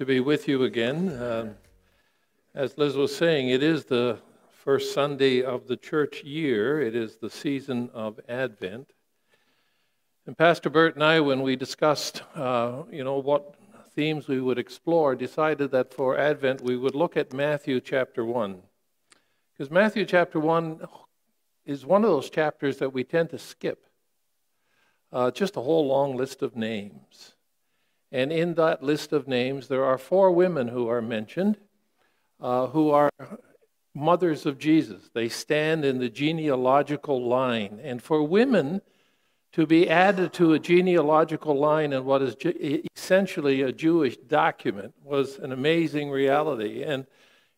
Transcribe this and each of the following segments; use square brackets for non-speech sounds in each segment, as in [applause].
to be with you again. Uh, as Liz was saying, it is the first Sunday of the church year, it is the season of Advent. And Pastor Bert and I, when we discussed, uh, you know, what themes we would explore, decided that for Advent we would look at Matthew chapter 1. Because Matthew chapter 1 is one of those chapters that we tend to skip. Uh, just a whole long list of names. And in that list of names, there are four women who are mentioned uh, who are mothers of Jesus. They stand in the genealogical line. And for women to be added to a genealogical line in what is essentially a Jewish document was an amazing reality. And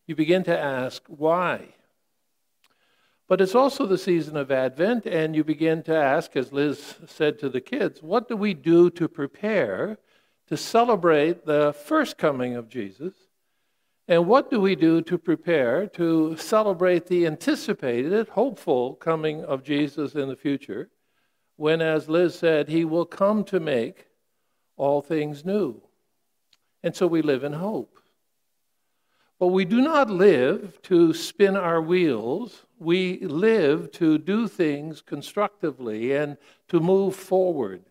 you begin to ask, why? But it's also the season of Advent, and you begin to ask, as Liz said to the kids, what do we do to prepare to celebrate the first coming of Jesus? And what do we do to prepare to celebrate the anticipated, hopeful coming of Jesus in the future, when, as Liz said, he will come to make all things new? And so we live in hope. But we do not live to spin our wheels. We live to do things constructively and to move forward.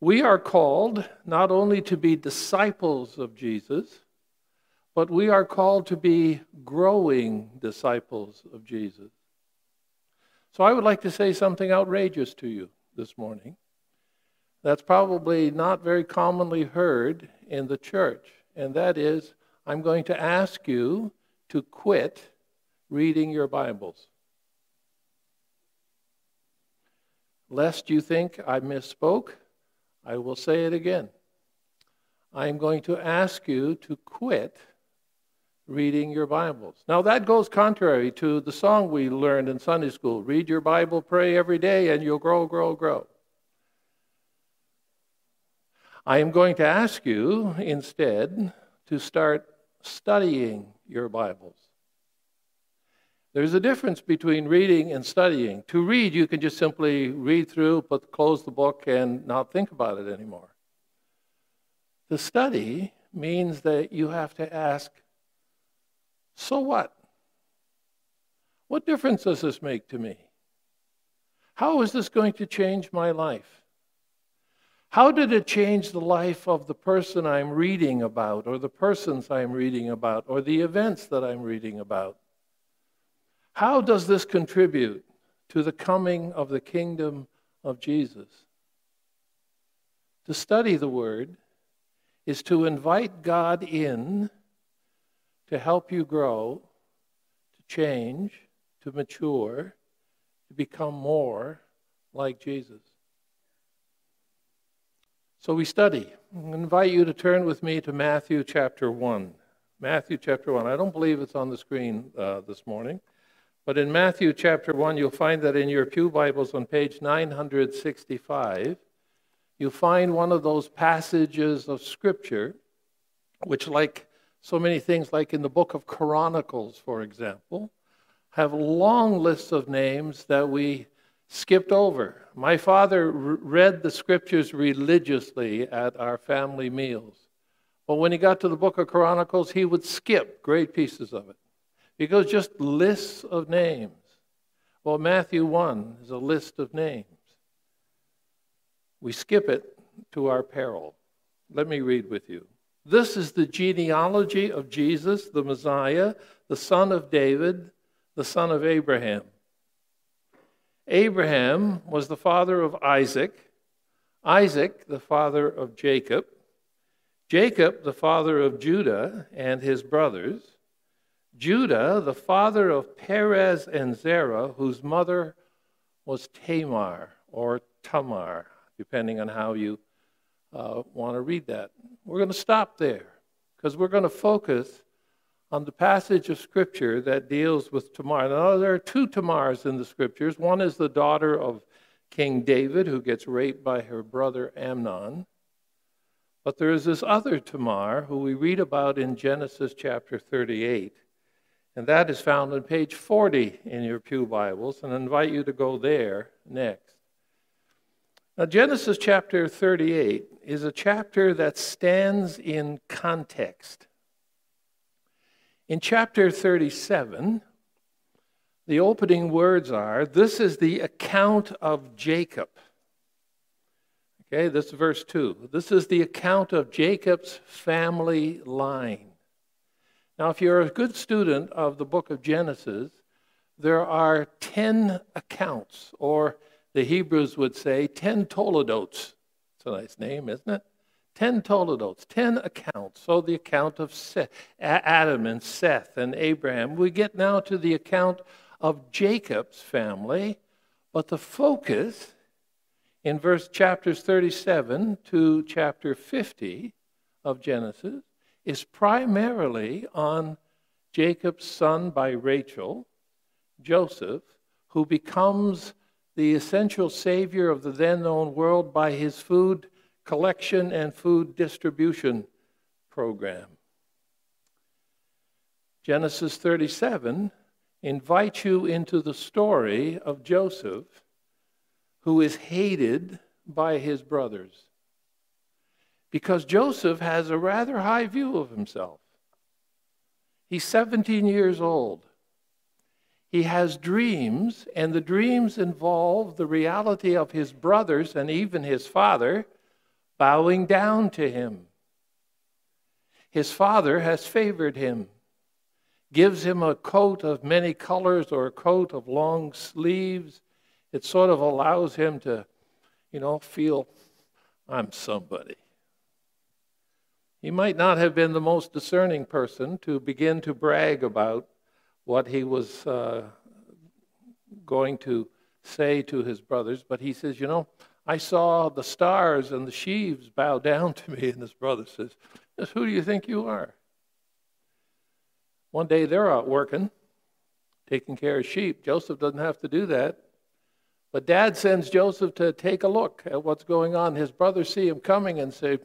We are called not only to be disciples of Jesus, but we are called to be growing disciples of Jesus. So I would like to say something outrageous to you this morning. That's probably not very commonly heard in the church, and that is I'm going to ask you to quit reading your Bibles. Lest you think I misspoke, I will say it again. I am going to ask you to quit reading your Bibles. Now, that goes contrary to the song we learned in Sunday school read your Bible, pray every day, and you'll grow, grow, grow. I am going to ask you instead to start studying your Bibles. There's a difference between reading and studying. To read, you can just simply read through, put, close the book, and not think about it anymore. To study means that you have to ask, so what? What difference does this make to me? How is this going to change my life? How did it change the life of the person I'm reading about, or the persons I'm reading about, or the events that I'm reading about? How does this contribute to the coming of the kingdom of Jesus? To study the Word is to invite God in to help you grow, to change, to mature, to become more like Jesus. So we study. I invite you to turn with me to Matthew chapter 1. Matthew chapter 1. I don't believe it's on the screen uh, this morning, but in Matthew chapter 1, you'll find that in your Pew Bibles on page 965, you find one of those passages of Scripture, which, like so many things, like in the book of Chronicles, for example, have long lists of names that we skipped over. My father read the scriptures religiously at our family meals. But when he got to the book of Chronicles, he would skip great pieces of it because just lists of names. Well, Matthew 1 is a list of names. We skip it to our peril. Let me read with you. This is the genealogy of Jesus, the Messiah, the son of David, the son of Abraham. Abraham was the father of Isaac, Isaac, the father of Jacob, Jacob, the father of Judah and his brothers, Judah, the father of Perez and Zerah, whose mother was Tamar or Tamar, depending on how you uh, want to read that. We're going to stop there because we're going to focus on the passage of Scripture that deals with Tamar. Now, there are two Tamars in the Scriptures. One is the daughter of King David, who gets raped by her brother Amnon. But there is this other Tamar who we read about in Genesis chapter 38. And that is found on page 40 in your Pew Bibles, and I invite you to go there next. Now, Genesis chapter 38 is a chapter that stands in context. In chapter 37, the opening words are This is the account of Jacob. Okay, this is verse 2. This is the account of Jacob's family line. Now, if you're a good student of the book of Genesis, there are 10 accounts, or the Hebrews would say 10 toledotes. It's a nice name, isn't it? 10 toledotes, 10 accounts. So the account of Seth, Adam and Seth and Abraham. We get now to the account of Jacob's family, but the focus in verse chapters 37 to chapter 50 of Genesis is primarily on Jacob's son by Rachel, Joseph, who becomes the essential savior of the then known world by his food collection and food distribution program. Genesis 37 invites you into the story of Joseph who is hated by his brothers. Because Joseph has a rather high view of himself. He's 17 years old. He has dreams, and the dreams involve the reality of his brothers and even his father bowing down to him. His father has favored him, gives him a coat of many colors or a coat of long sleeves, it sort of allows him to, you know, feel I'm somebody. He might not have been the most discerning person to begin to brag about what he was uh, going to say to his brothers, but he says, You know, I saw the stars and the sheaves bow down to me. [laughs] And his brother says, Who do you think you are? One day they're out working, taking care of sheep. Joseph doesn't have to do that. But dad sends Joseph to take a look at what's going on. His brothers see him coming and say,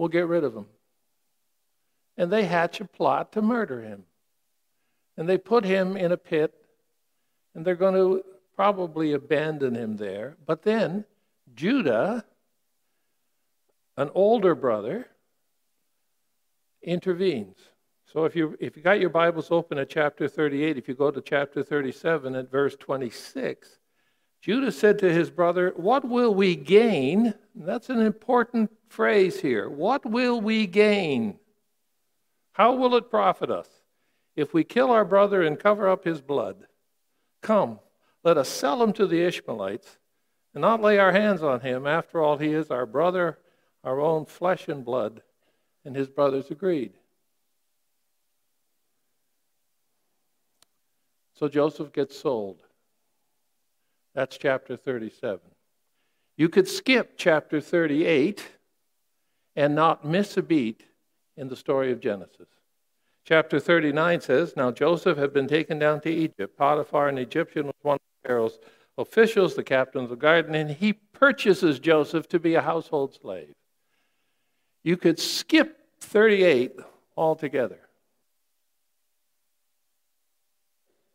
We'll get rid of him. And they hatch a plot to murder him. And they put him in a pit, and they're going to probably abandon him there. But then Judah, an older brother, intervenes. So if you if you got your Bibles open at chapter 38, if you go to chapter 37 at verse 26, Judah said to his brother, What will we gain? That's an important phrase here. What will we gain? How will it profit us if we kill our brother and cover up his blood? Come, let us sell him to the Ishmaelites and not lay our hands on him. After all, he is our brother, our own flesh and blood. And his brothers agreed. So Joseph gets sold. That's chapter 37. You could skip chapter 38 and not miss a beat in the story of Genesis. Chapter 39 says Now Joseph had been taken down to Egypt. Potiphar, an Egyptian, was one of Pharaoh's officials, the captain of the garden, and he purchases Joseph to be a household slave. You could skip 38 altogether.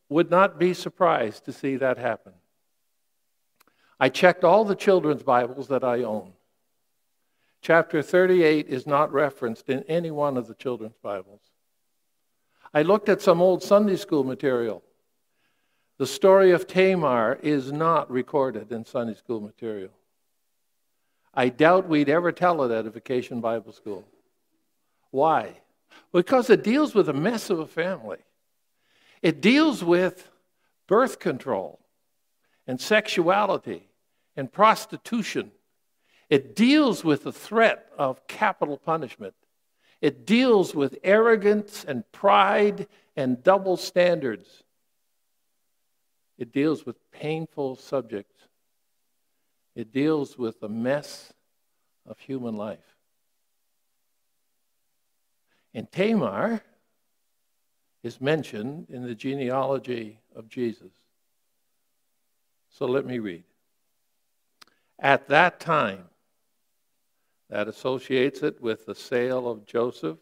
Would not be surprised to see that happen. I checked all the children's Bibles that I own. Chapter 38 is not referenced in any one of the children's Bibles. I looked at some old Sunday school material. The story of Tamar is not recorded in Sunday school material. I doubt we'd ever tell it at a vacation Bible school. Why? Because it deals with a mess of a family. It deals with birth control and sexuality and prostitution. It deals with the threat of capital punishment. It deals with arrogance and pride and double standards. It deals with painful subjects. It deals with the mess of human life. And Tamar is mentioned in the genealogy of Jesus. So let me read. At that time, that associates it with the sale of Joseph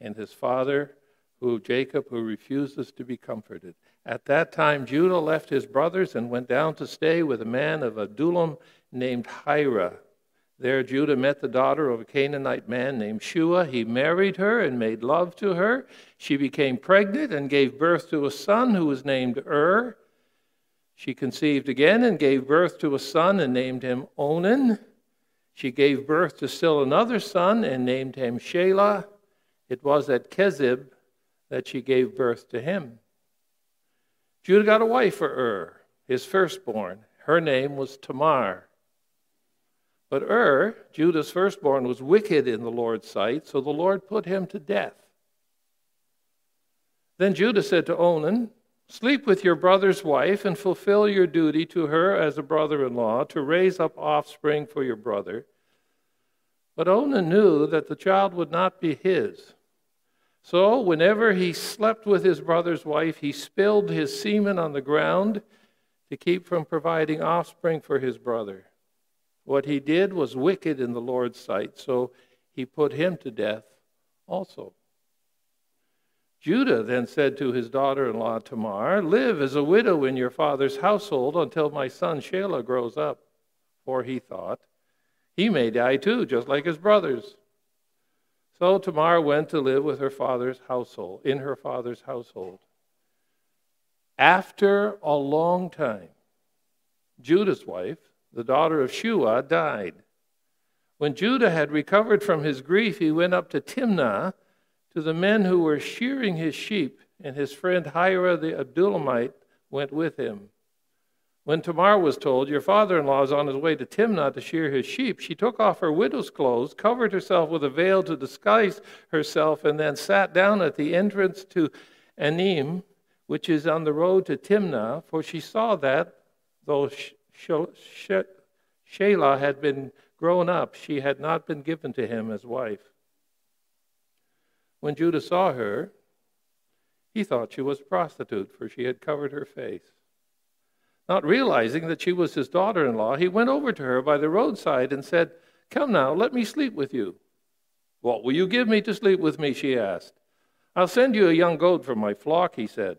and his father, who Jacob, who refuses to be comforted. At that time, Judah left his brothers and went down to stay with a man of Adullam named Hira. There, Judah met the daughter of a Canaanite man named Shua. He married her and made love to her. She became pregnant and gave birth to a son who was named Ur. She conceived again and gave birth to a son and named him Onan. She gave birth to still another son and named him Shelah. It was at Kezib that she gave birth to him. Judah got a wife for Ur, his firstborn. Her name was Tamar. But Ur, Judah's firstborn, was wicked in the Lord's sight, so the Lord put him to death. Then Judah said to Onan, Sleep with your brother's wife and fulfill your duty to her as a brother in law to raise up offspring for your brother. But Onan knew that the child would not be his. So, whenever he slept with his brother's wife, he spilled his semen on the ground to keep from providing offspring for his brother. What he did was wicked in the Lord's sight, so he put him to death also. Judah then said to his daughter in law Tamar, Live as a widow in your father's household until my son Shelah grows up. For he thought, He may die too, just like his brothers. So Tamar went to live with her father's household, in her father's household. After a long time, Judah's wife, the daughter of Shua, died. When Judah had recovered from his grief, he went up to Timnah to the men who were shearing his sheep, and his friend Hira the Adullamite went with him. When Tamar was told, Your father in law is on his way to Timnah to shear his sheep, she took off her widow's clothes, covered herself with a veil to disguise herself, and then sat down at the entrance to Enaim, which is on the road to Timnah, for she saw that, though Shelah had been grown up, she had not been given to him as wife. When Judah saw her, he thought she was a prostitute, for she had covered her face. Not realizing that she was his daughter in law, he went over to her by the roadside and said, Come now, let me sleep with you. What will you give me to sleep with me? she asked. I'll send you a young goat from my flock, he said.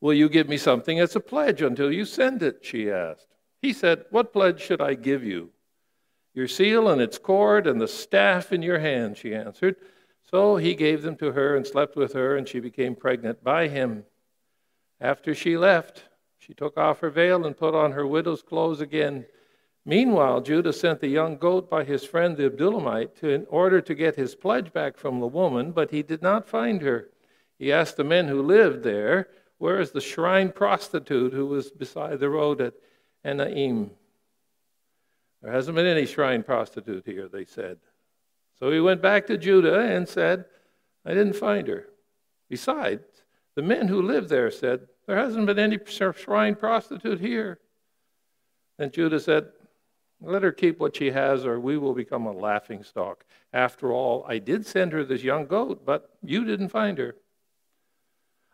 Will you give me something as a pledge until you send it? she asked. He said, What pledge should I give you? Your seal and its cord and the staff in your hand, she answered. So he gave them to her and slept with her, and she became pregnant by him. After she left, she took off her veil and put on her widow's clothes again. Meanwhile, Judah sent the young goat by his friend the Adullamite to, in order to get his pledge back from the woman, but he did not find her. He asked the men who lived there, Where is the shrine prostitute who was beside the road at Enaim? There hasn't been any shrine prostitute here, they said. So he went back to Judah and said, I didn't find her. Besides, the men who lived there said, There hasn't been any shrine prostitute here. And Judah said, Let her keep what she has, or we will become a laughing stock. After all, I did send her this young goat, but you didn't find her.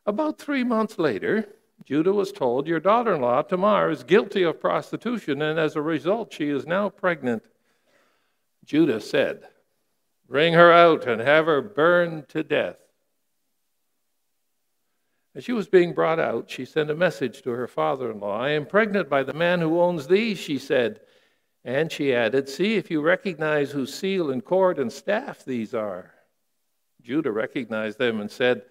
About three months later, Judah was told, Your daughter in law, Tamar, is guilty of prostitution, and as a result, she is now pregnant. Judah said, Bring her out and have her burned to death. As she was being brought out, she sent a message to her father in law I am pregnant by the man who owns these, she said. And she added, See if you recognize whose seal and cord and staff these are. Judah recognized them and said,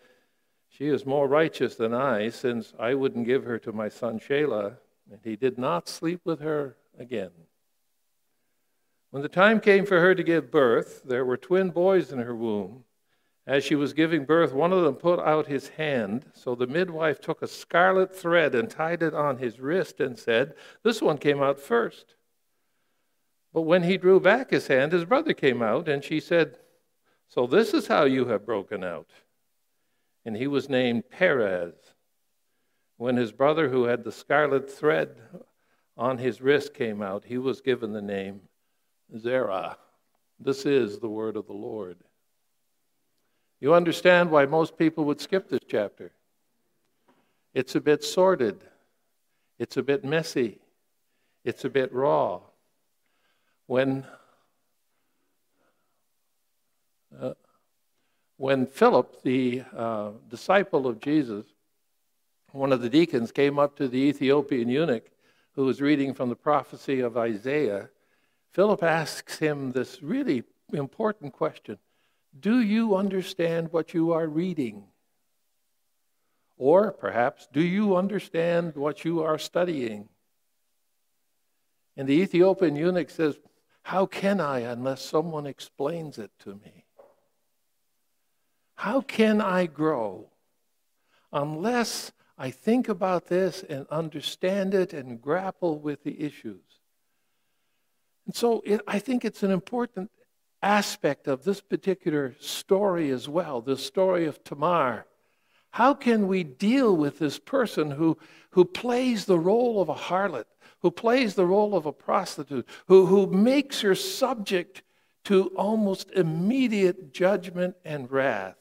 She is more righteous than I, since I wouldn't give her to my son Shelah. And he did not sleep with her again. When the time came for her to give birth, there were twin boys in her womb. As she was giving birth, one of them put out his hand. So the midwife took a scarlet thread and tied it on his wrist and said, This one came out first. But when he drew back his hand, his brother came out, and she said, So this is how you have broken out. And he was named Perez. When his brother, who had the scarlet thread on his wrist, came out, he was given the name Zerah. This is the word of the Lord. You understand why most people would skip this chapter. It's a bit sordid, it's a bit messy, it's a bit raw. When, uh, when Philip, the uh, disciple of Jesus, one of the deacons, came up to the Ethiopian eunuch who was reading from the prophecy of Isaiah, Philip asks him this really important question Do you understand what you are reading? Or perhaps, do you understand what you are studying? And the Ethiopian eunuch says, How can I unless someone explains it to me? How can I grow unless I think about this and understand it and grapple with the issues? And so it, I think it's an important aspect of this particular story as well, the story of Tamar. How can we deal with this person who, who plays the role of a harlot, who plays the role of a prostitute, who, who makes her subject to almost immediate judgment and wrath?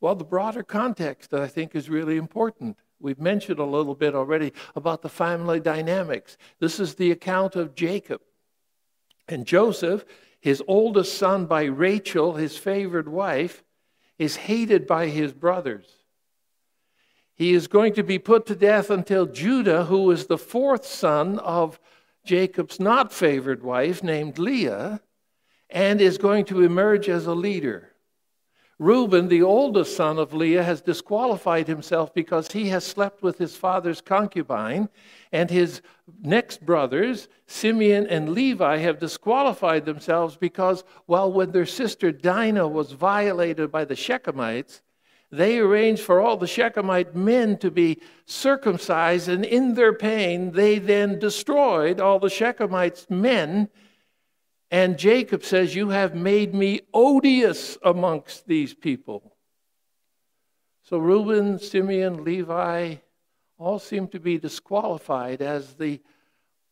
Well, the broader context, I think, is really important. We've mentioned a little bit already about the family dynamics. This is the account of Jacob. And Joseph, his oldest son by Rachel, his favored wife, is hated by his brothers. He is going to be put to death until Judah, who is the fourth son of Jacob's not favored wife, named Leah, and is going to emerge as a leader. Reuben, the oldest son of Leah, has disqualified himself because he has slept with his father's concubine, and his next brothers, Simeon and Levi, have disqualified themselves because, well, when their sister Dinah was violated by the Shechemites, they arranged for all the Shechemite men to be circumcised, and in their pain, they then destroyed all the Shechemites' men and Jacob says, You have made me odious amongst these people. So Reuben, Simeon, Levi all seem to be disqualified as the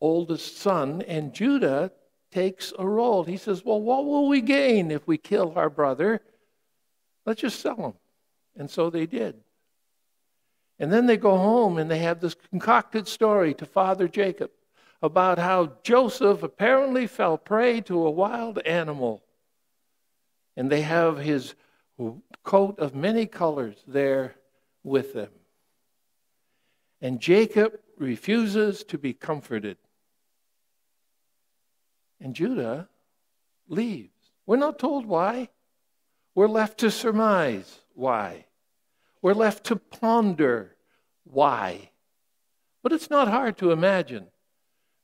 oldest son, and Judah takes a role. He says, Well, what will we gain if we kill our brother? Let's just sell him. And so they did. And then they go home and they have this concocted story to Father Jacob about how Joseph apparently fell prey to a wild animal. And they have his coat of many colors there with them. And Jacob refuses to be comforted. And Judah leaves. We're not told why. We're left to surmise why. We're left to ponder why. But it's not hard to imagine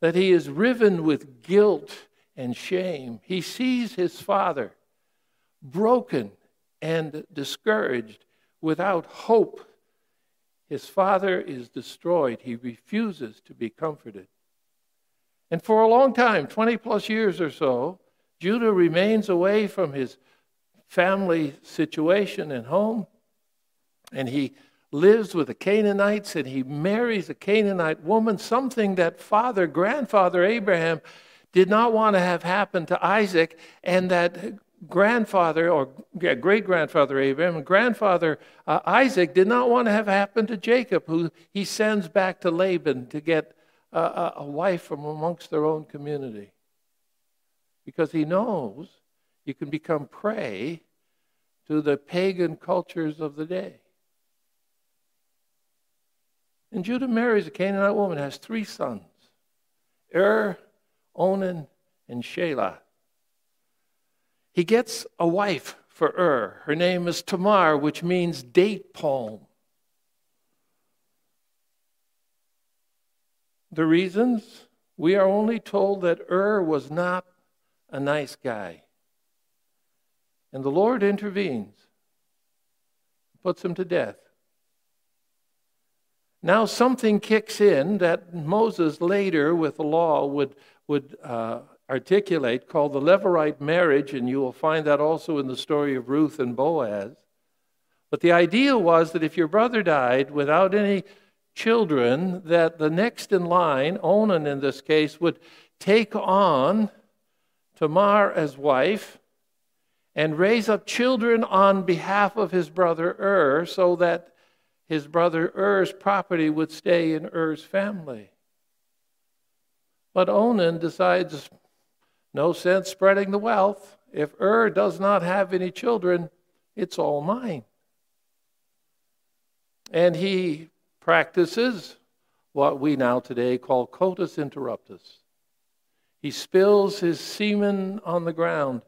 that he is riven with guilt and shame. He sees his father broken and discouraged, without hope. His father is destroyed. He refuses to be comforted. And for a long time, 20 plus years or so, Judah remains away from his family situation and home, and he lives with the Canaanites and he marries a Canaanite woman, something that father, grandfather Abraham did not want to have happen to Isaac, and that grandfather or great grandfather Abraham and grandfather uh, Isaac did not want to have happen to Jacob, who he sends back to Laban to get uh, a wife from amongst their own community. Because he knows you can become prey to the pagan cultures of the day. And Judah marries a Canaanite woman, has three sons Er, Onan, and Shelah. He gets a wife for Er. Her name is Tamar, which means date palm. The reasons? We are only told that Er was not a nice guy. And the Lord intervenes, puts him to death. Now something kicks in that Moses later, with the law, would, would uh, articulate called the Levirate marriage, and you will find that also in the story of Ruth and Boaz. But the idea was that if your brother died without any children, that the next in line, Onan in this case, would take on Tamar as wife and raise up children on behalf of his brother Ur so that his brother Er's property would stay in Er's family. But Onan decides no sense spreading the wealth. If Ur does not have any children, it's all mine. And he practices what we now today call coitus interruptus. He spills his semen on the ground.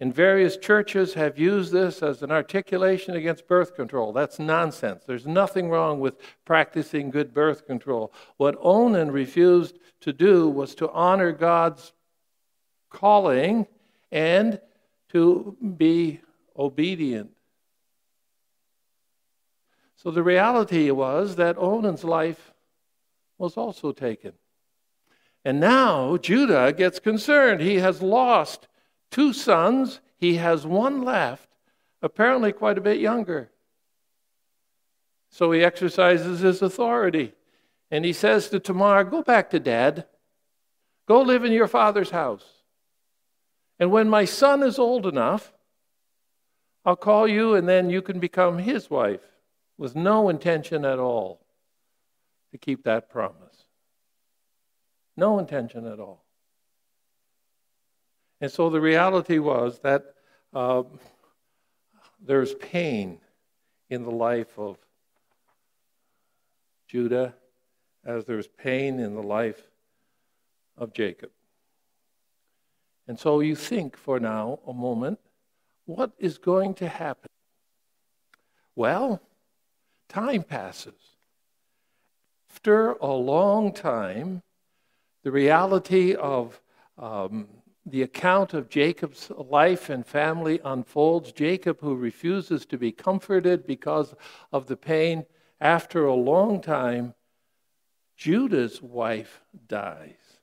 And various churches have used this as an articulation against birth control. That's nonsense. There's nothing wrong with practicing good birth control. What Onan refused to do was to honor God's calling and to be obedient. So the reality was that Onan's life was also taken. And now Judah gets concerned. He has lost two sons, he has one left, apparently quite a bit younger. So he exercises his authority. And he says to Tamar, Go back to dad. Go live in your father's house. And when my son is old enough, I'll call you, and then you can become his wife, with no intention at all to keep that promise. No intention at all. And so the reality was that uh, there's pain in the life of Judah as there's pain in the life of Jacob. And so you think for now, a moment, what is going to happen? Well, time passes. After a long time, the reality of um, the account of Jacob's life and family unfolds. Jacob, who refuses to be comforted because of the pain, after a long time, Judah's wife dies.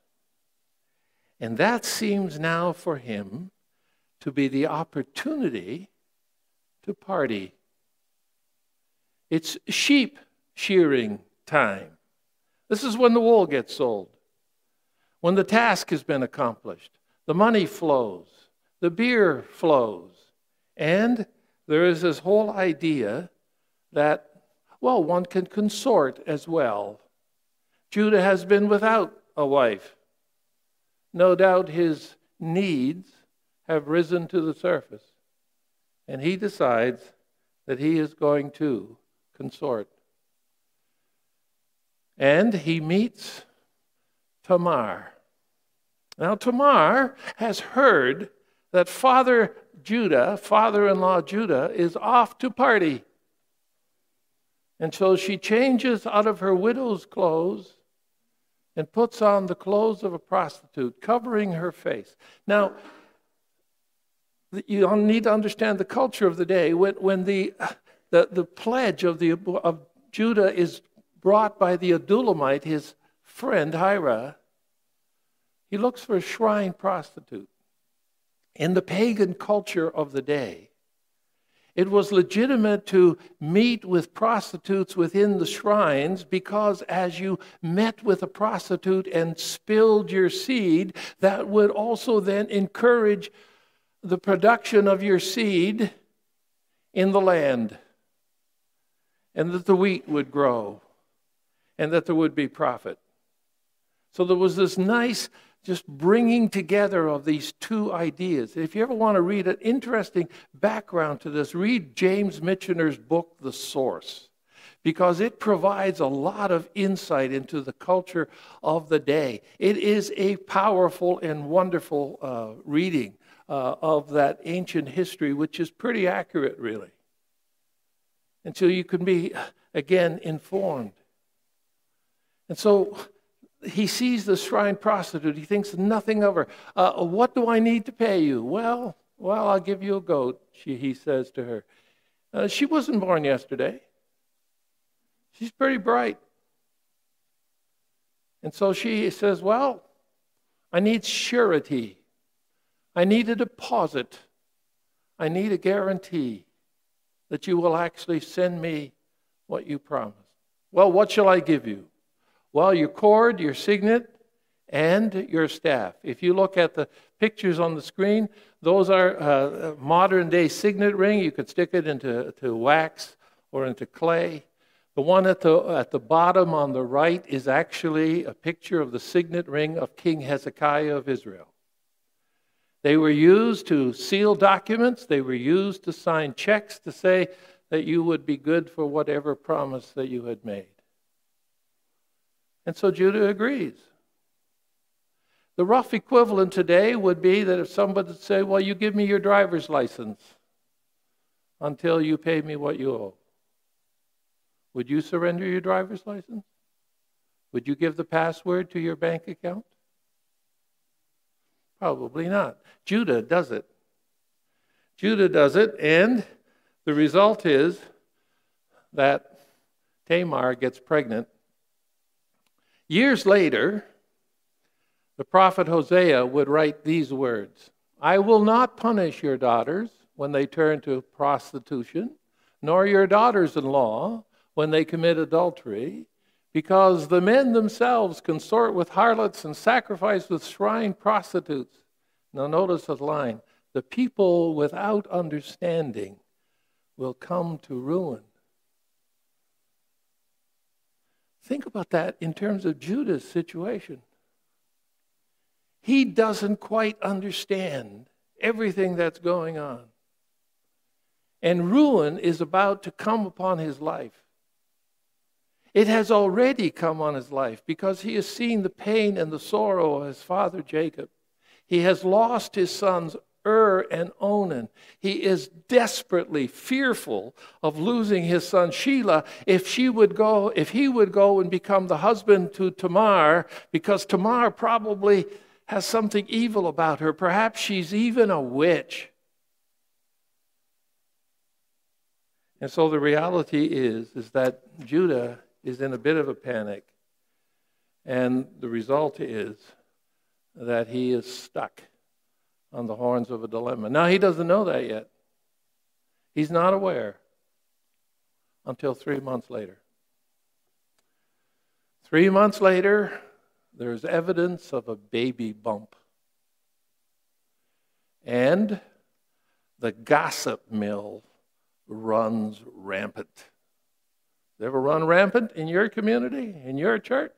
And that seems now for him to be the opportunity to party. It's sheep shearing time. This is when the wool gets sold, when the task has been accomplished. The money flows, the beer flows, and there is this whole idea that, well, one can consort as well. Judah has been without a wife. No doubt his needs have risen to the surface, and he decides that he is going to consort. And he meets Tamar. Now, Tamar has heard that Father Judah, father in law Judah, is off to party. And so she changes out of her widow's clothes and puts on the clothes of a prostitute, covering her face. Now, you need to understand the culture of the day. When, when the, the, the pledge of, the, of Judah is brought by the Adullamite, his friend Hira, he looks for a shrine prostitute. In the pagan culture of the day, it was legitimate to meet with prostitutes within the shrines because as you met with a prostitute and spilled your seed, that would also then encourage the production of your seed in the land, and that the wheat would grow, and that there would be profit. So there was this nice just bringing together of these two ideas. If you ever want to read an interesting background to this, read James Michener's book, The Source, because it provides a lot of insight into the culture of the day. It is a powerful and wonderful uh, reading uh, of that ancient history, which is pretty accurate, really. Until you can be, again, informed. And so he sees the shrine prostitute. He thinks nothing of her. Uh, what do I need to pay you? Well, well, I'll give you a goat, she, he says to her. Uh, she wasn't born yesterday. She's pretty bright. And so she says, Well, I need surety. I need a deposit. I need a guarantee that you will actually send me what you promised. Well, what shall I give you? Well, your cord, your signet, and your staff. If you look at the pictures on the screen, those are uh, modern day signet ring. You could stick it into to wax or into clay. The one at the, at the bottom on the right is actually a picture of the signet ring of King Hezekiah of Israel. They were used to seal documents, they were used to sign checks to say that you would be good for whatever promise that you had made. And so Judah agrees. The rough equivalent today would be that if somebody would say, Well, you give me your driver's license until you pay me what you owe. Would you surrender your driver's license? Would you give the password to your bank account? Probably not. Judah does it. Judah does it, and the result is that Tamar gets pregnant. Years later, the prophet Hosea would write these words I will not punish your daughters when they turn to prostitution, nor your daughters in law when they commit adultery, because the men themselves consort with harlots and sacrifice with shrine prostitutes. Now, notice the line the people without understanding will come to ruin. Think about that in terms of Judah's situation. He doesn't quite understand everything that's going on. And ruin is about to come upon his life. It has already come on his life because he has seen the pain and the sorrow of his father Jacob. He has lost his sons Ur and Onan. He is desperately fearful of losing his son Shelah if she would go, if he would go and become the husband to Tamar, because Tamar probably has something evil about her. Perhaps she's even a witch. And so the reality is, is that Judah is in a bit of a panic. And the result is that he is stuck on the horns of a dilemma. Now, he doesn't know that yet. He's not aware until three months later. Three months later, there's evidence of a baby bump. And the gossip mill runs rampant. They ever run rampant in your community, in your church?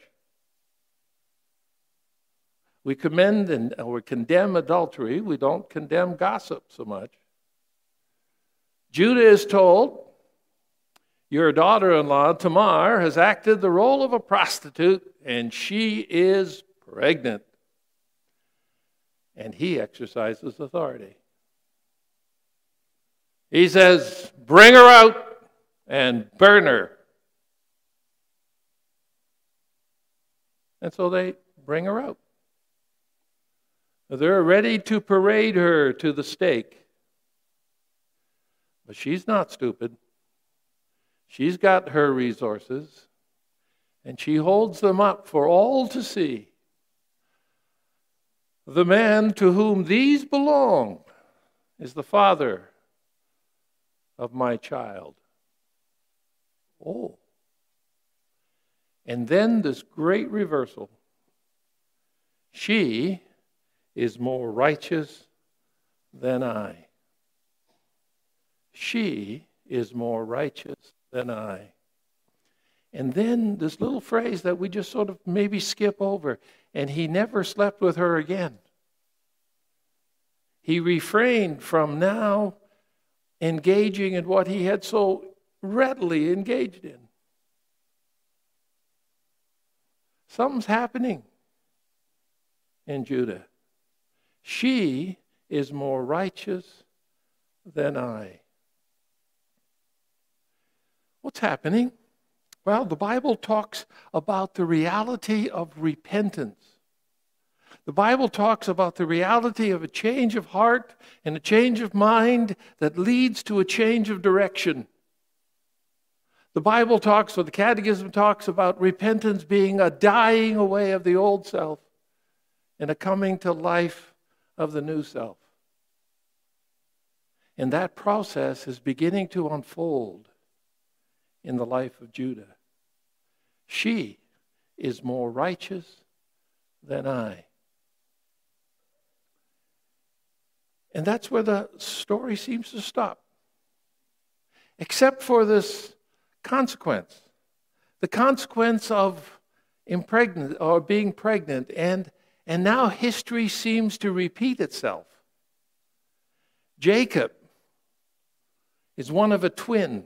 We commend and uh, or condemn adultery. We don't condemn gossip so much. Judah is told, Your daughter in law, Tamar, has acted the role of a prostitute, and she is pregnant. And he exercises authority. He says, Bring her out and burn her. And so they bring her out. They're ready to parade her to the stake. But she's not stupid. She's got her resources, and she holds them up for all to see. The man to whom these belong is the father of my child. Oh. And then this great reversal. She is more righteous than I. She is more righteous than I. And then this little phrase that we just sort of maybe skip over, and he never slept with her again. He refrained from now engaging in what he had so readily engaged in. Something's happening in Judah. She is more righteous than I. What's happening? Well, the Bible talks about the reality of repentance. The Bible talks about the reality of a change of heart and a change of mind that leads to a change of direction. The Bible talks, or the Catechism talks about repentance being a dying away of the old self and a coming to life of the new self. And that process is beginning to unfold in the life of Judah. She is more righteous than I. And that's where the story seems to stop. Except for this consequence the consequence of impregnant or being pregnant and and now history seems to repeat itself. Jacob is one of a twin.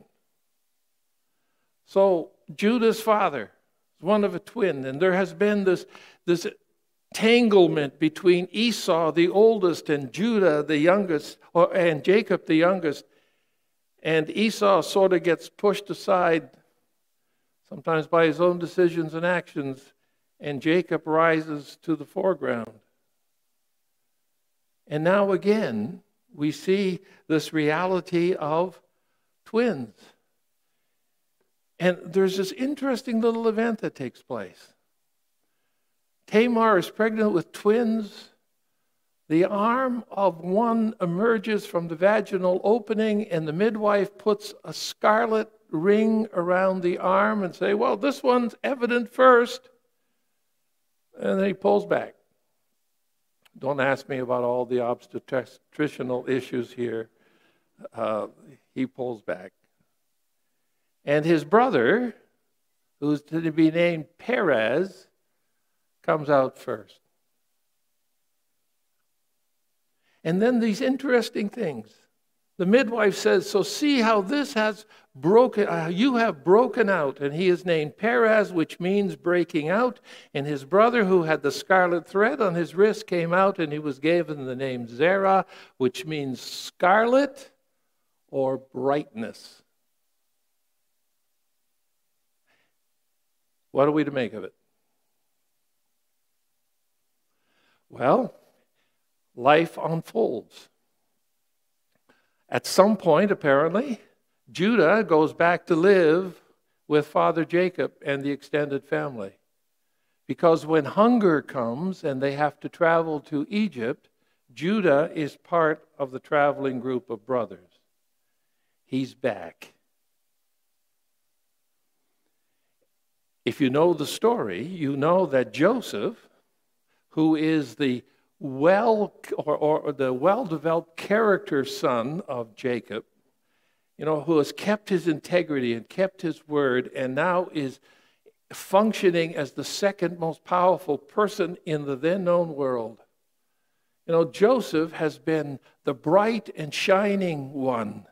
So Judah's father is one of a twin, and there has been this, this tanglement between Esau, the oldest, and Judah, the youngest, or, and Jacob, the youngest. And Esau sort of gets pushed aside, sometimes by his own decisions and actions, and Jacob rises to the foreground. And now again, we see this reality of twins. And there's this interesting little event that takes place. Tamar is pregnant with twins. The arm of one emerges from the vaginal opening, and the midwife puts a scarlet ring around the arm and say, "Well, this one's evident first. And then he pulls back. Don't ask me about all the obstetricinal issues here. Uh, he pulls back. And his brother, who's to be named Perez, comes out first. And then these interesting things. The midwife says, So see how this has broken, uh, you have broken out. And he is named Perez, which means breaking out. And his brother, who had the scarlet thread on his wrist, came out and he was given the name Zerah, which means scarlet or brightness. What are we to make of it? Well, life unfolds. At some point, apparently, Judah goes back to live with Father Jacob and the extended family. Because when hunger comes and they have to travel to Egypt, Judah is part of the traveling group of brothers. He's back. If you know the story, you know that Joseph, who is the well or, or the well-developed character son of Jacob, you know, who has kept his integrity and kept his word and now is functioning as the second most powerful person in the then known world. You know, Joseph has been the bright and shining one.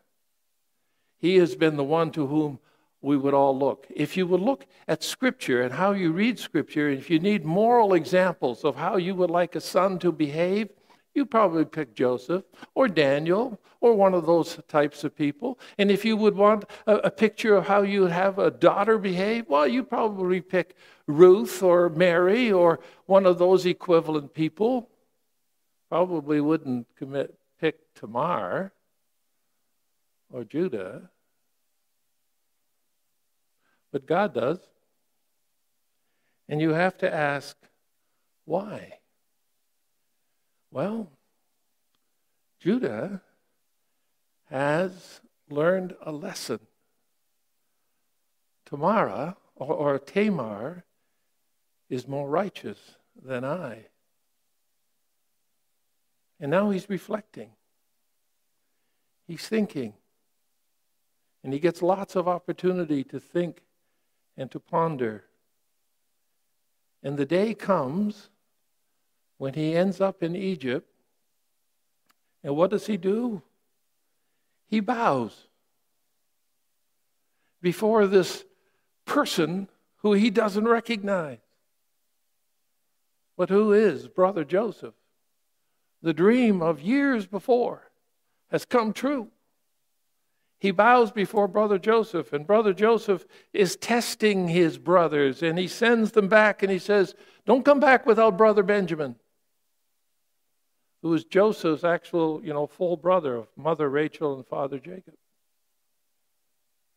He has been the one to whom we would all look. If you would look at Scripture and how you read Scripture, if you need moral examples of how you would like a son to behave, you probably pick Joseph or Daniel or one of those types of people. And if you would want a, a picture of how you would have a daughter behave, well, you probably pick Ruth or Mary or one of those equivalent people. Probably wouldn't commit, pick Tamar or Judah. But God does. And you have to ask, why? Well, Judah has learned a lesson. Tamara, or, or Tamar, is more righteous than I. And now he's reflecting. He's thinking. And he gets lots of opportunity to think and to ponder. And the day comes when he ends up in Egypt. And what does he do? He bows before this person who he doesn't recognize. But who is brother Joseph? The dream of years before has come true. He bows before Brother Joseph, and Brother Joseph is testing his brothers, and he sends them back and he says, Don't come back without Brother Benjamin, who is Joseph's actual, you know, full brother of Mother Rachel and Father Jacob.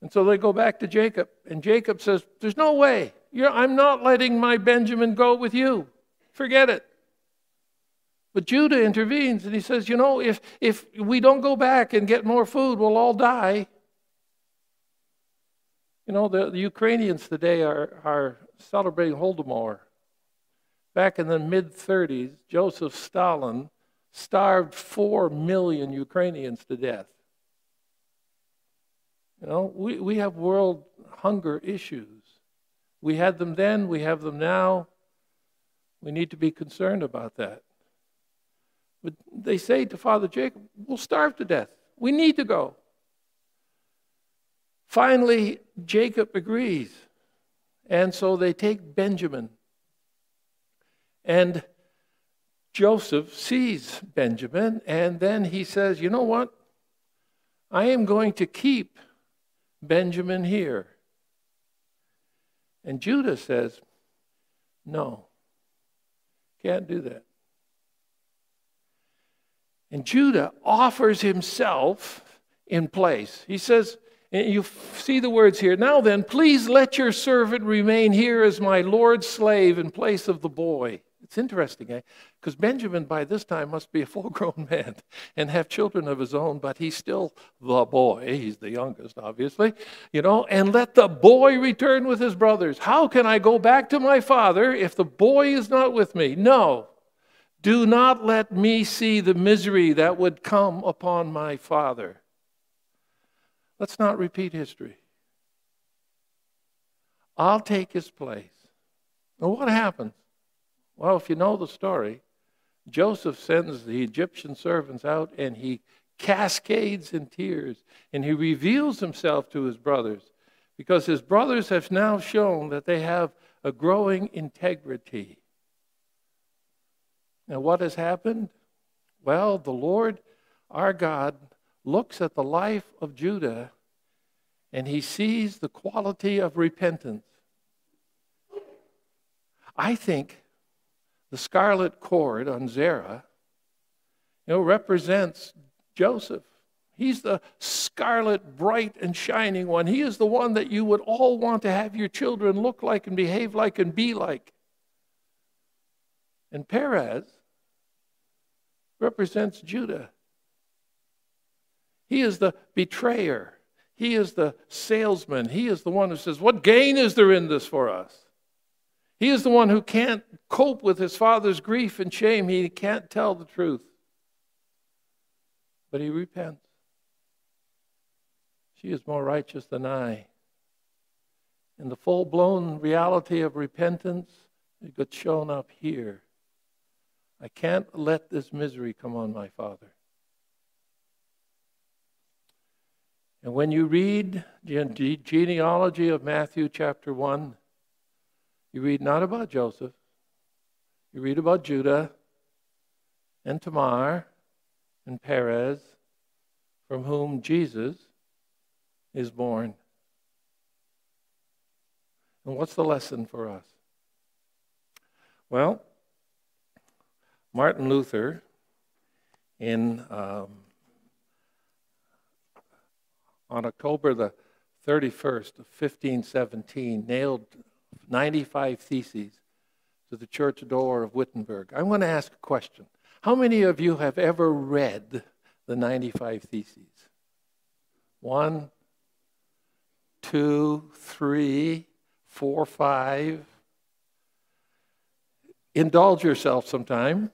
And so they go back to Jacob, and Jacob says, There's no way. You're, I'm not letting my Benjamin go with you. Forget it. But Judah intervenes and he says, You know, if, if we don't go back and get more food, we'll all die. You know, the, the Ukrainians today are, are celebrating Holodomor. Back in the mid 30s, Joseph Stalin starved 4 million Ukrainians to death. You know, we, we have world hunger issues. We had them then, we have them now. We need to be concerned about that. But they say to Father Jacob, We'll starve to death. We need to go. Finally, Jacob agrees. And so they take Benjamin. And Joseph sees Benjamin, and then he says, You know what? I am going to keep Benjamin here. And Judah says, No, can't do that. And Judah offers himself in place. He says, and you see the words here. Now then, please let your servant remain here as my Lord's slave in place of the boy. It's interesting, eh? Because Benjamin, by this time, must be a [laughs] full grown man and have children of his own, but he's still the boy. He's the youngest, obviously, you know, and let the boy return with his brothers. How can I go back to my father if the boy is not with me? No. Do not let me see the misery that would come upon my father. Let's not repeat history. I'll take his place. Now, what happens? Well, if you know the story, Joseph sends the Egyptian servants out and he cascades in tears and he reveals himself to his brothers because his brothers have now shown that they have a growing integrity. Now, what has happened? Well, the Lord our God looks at the life of Judah and he sees the quality of repentance. I think the scarlet cord on Zerah you know, represents Joseph. He's the scarlet, bright, and shining one. He is the one that you would all want to have your children look like and behave like and be like. And Perez represents Judah. He is the betrayer. He is the salesman. He is the one who says, What gain is there in this for us? He is the one who can't cope with his father's grief and shame. He can't tell the truth. But he repents. She is more righteous than I. In the full blown reality of repentance it gets shown up here. I can't let this misery come on my father. And when you read the genealogy of Matthew chapter 1, you read not about Joseph, you read about Judah and Tamar and Perez, from whom Jesus is born. And what's the lesson for us? Well, Martin Luther, in um, on October the 31st of 1517, nailed 95 theses to the church door of Wittenberg. I want to ask a question. How many of you have ever read the 95 theses? One, two, three, four, five. Indulge yourself sometime.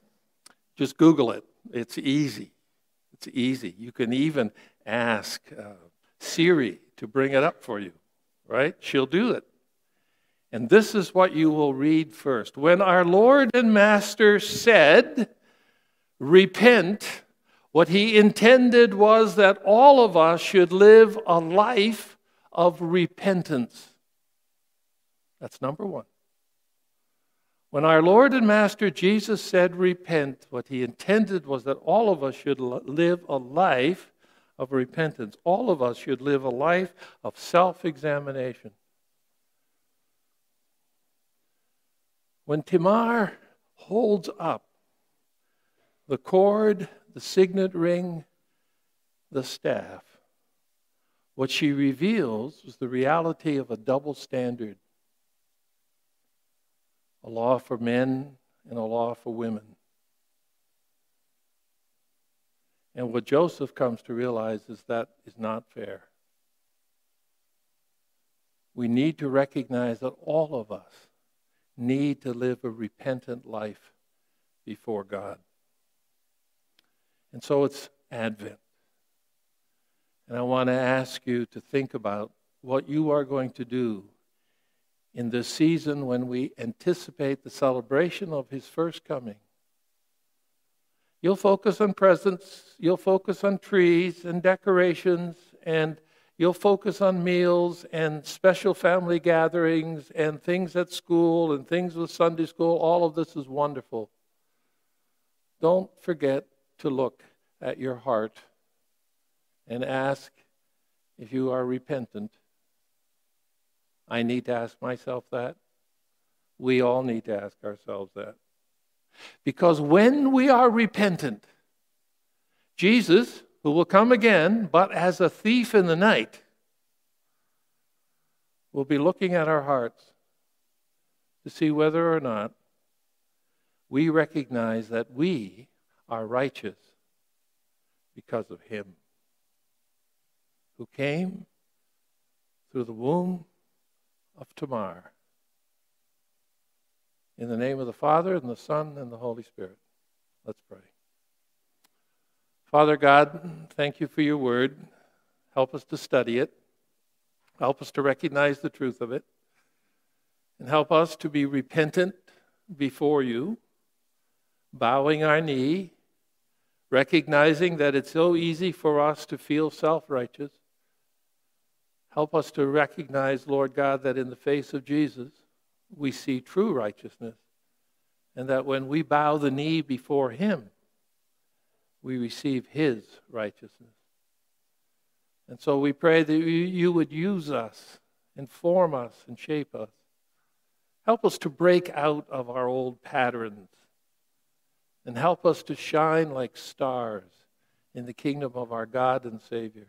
Just Google it. It's easy. It's easy. You can even ask. Uh, Siri to bring it up for you, right? She'll do it. And this is what you will read first. When our Lord and Master said, Repent, what he intended was that all of us should live a life of repentance. That's number one. When our Lord and Master Jesus said, Repent, what he intended was that all of us should live a life of repentance. All of us should live a life of self examination. When Tamar holds up the cord, the signet ring, the staff, what she reveals is the reality of a double standard a law for men and a law for women. And what Joseph comes to realize is that is not fair. We need to recognize that all of us need to live a repentant life before God. And so it's Advent. And I want to ask you to think about what you are going to do in this season when we anticipate the celebration of his first coming. You'll focus on presents, you'll focus on trees and decorations, and you'll focus on meals and special family gatherings and things at school and things with Sunday school. All of this is wonderful. don't forget to look at your heart and ask if you are repentant. I need to ask myself that. We all need to ask ourselves that. Because when we are repentant, Jesus, who will come again, but as a thief in the night, will be looking at our hearts to see whether or not we recognize that we are righteous because of Him who came through the womb of Tamar. In the name of the Father, and the Son, and the Holy Spirit. Let's pray. Father God, thank you for your word. Help us to study it. Help us to recognize the truth of it. And help us to be repentant before you, bowing our knee, recognizing that it's so easy for us to feel self righteous. Help us to recognize, Lord God, that in the face of Jesus, we see true righteousness, and that when we bow the knee before Him, we receive His righteousness. And so we pray that you would use us, inform us, and shape us. Help us to break out of our old patterns and help us to shine like stars in the kingdom of our God and Savior,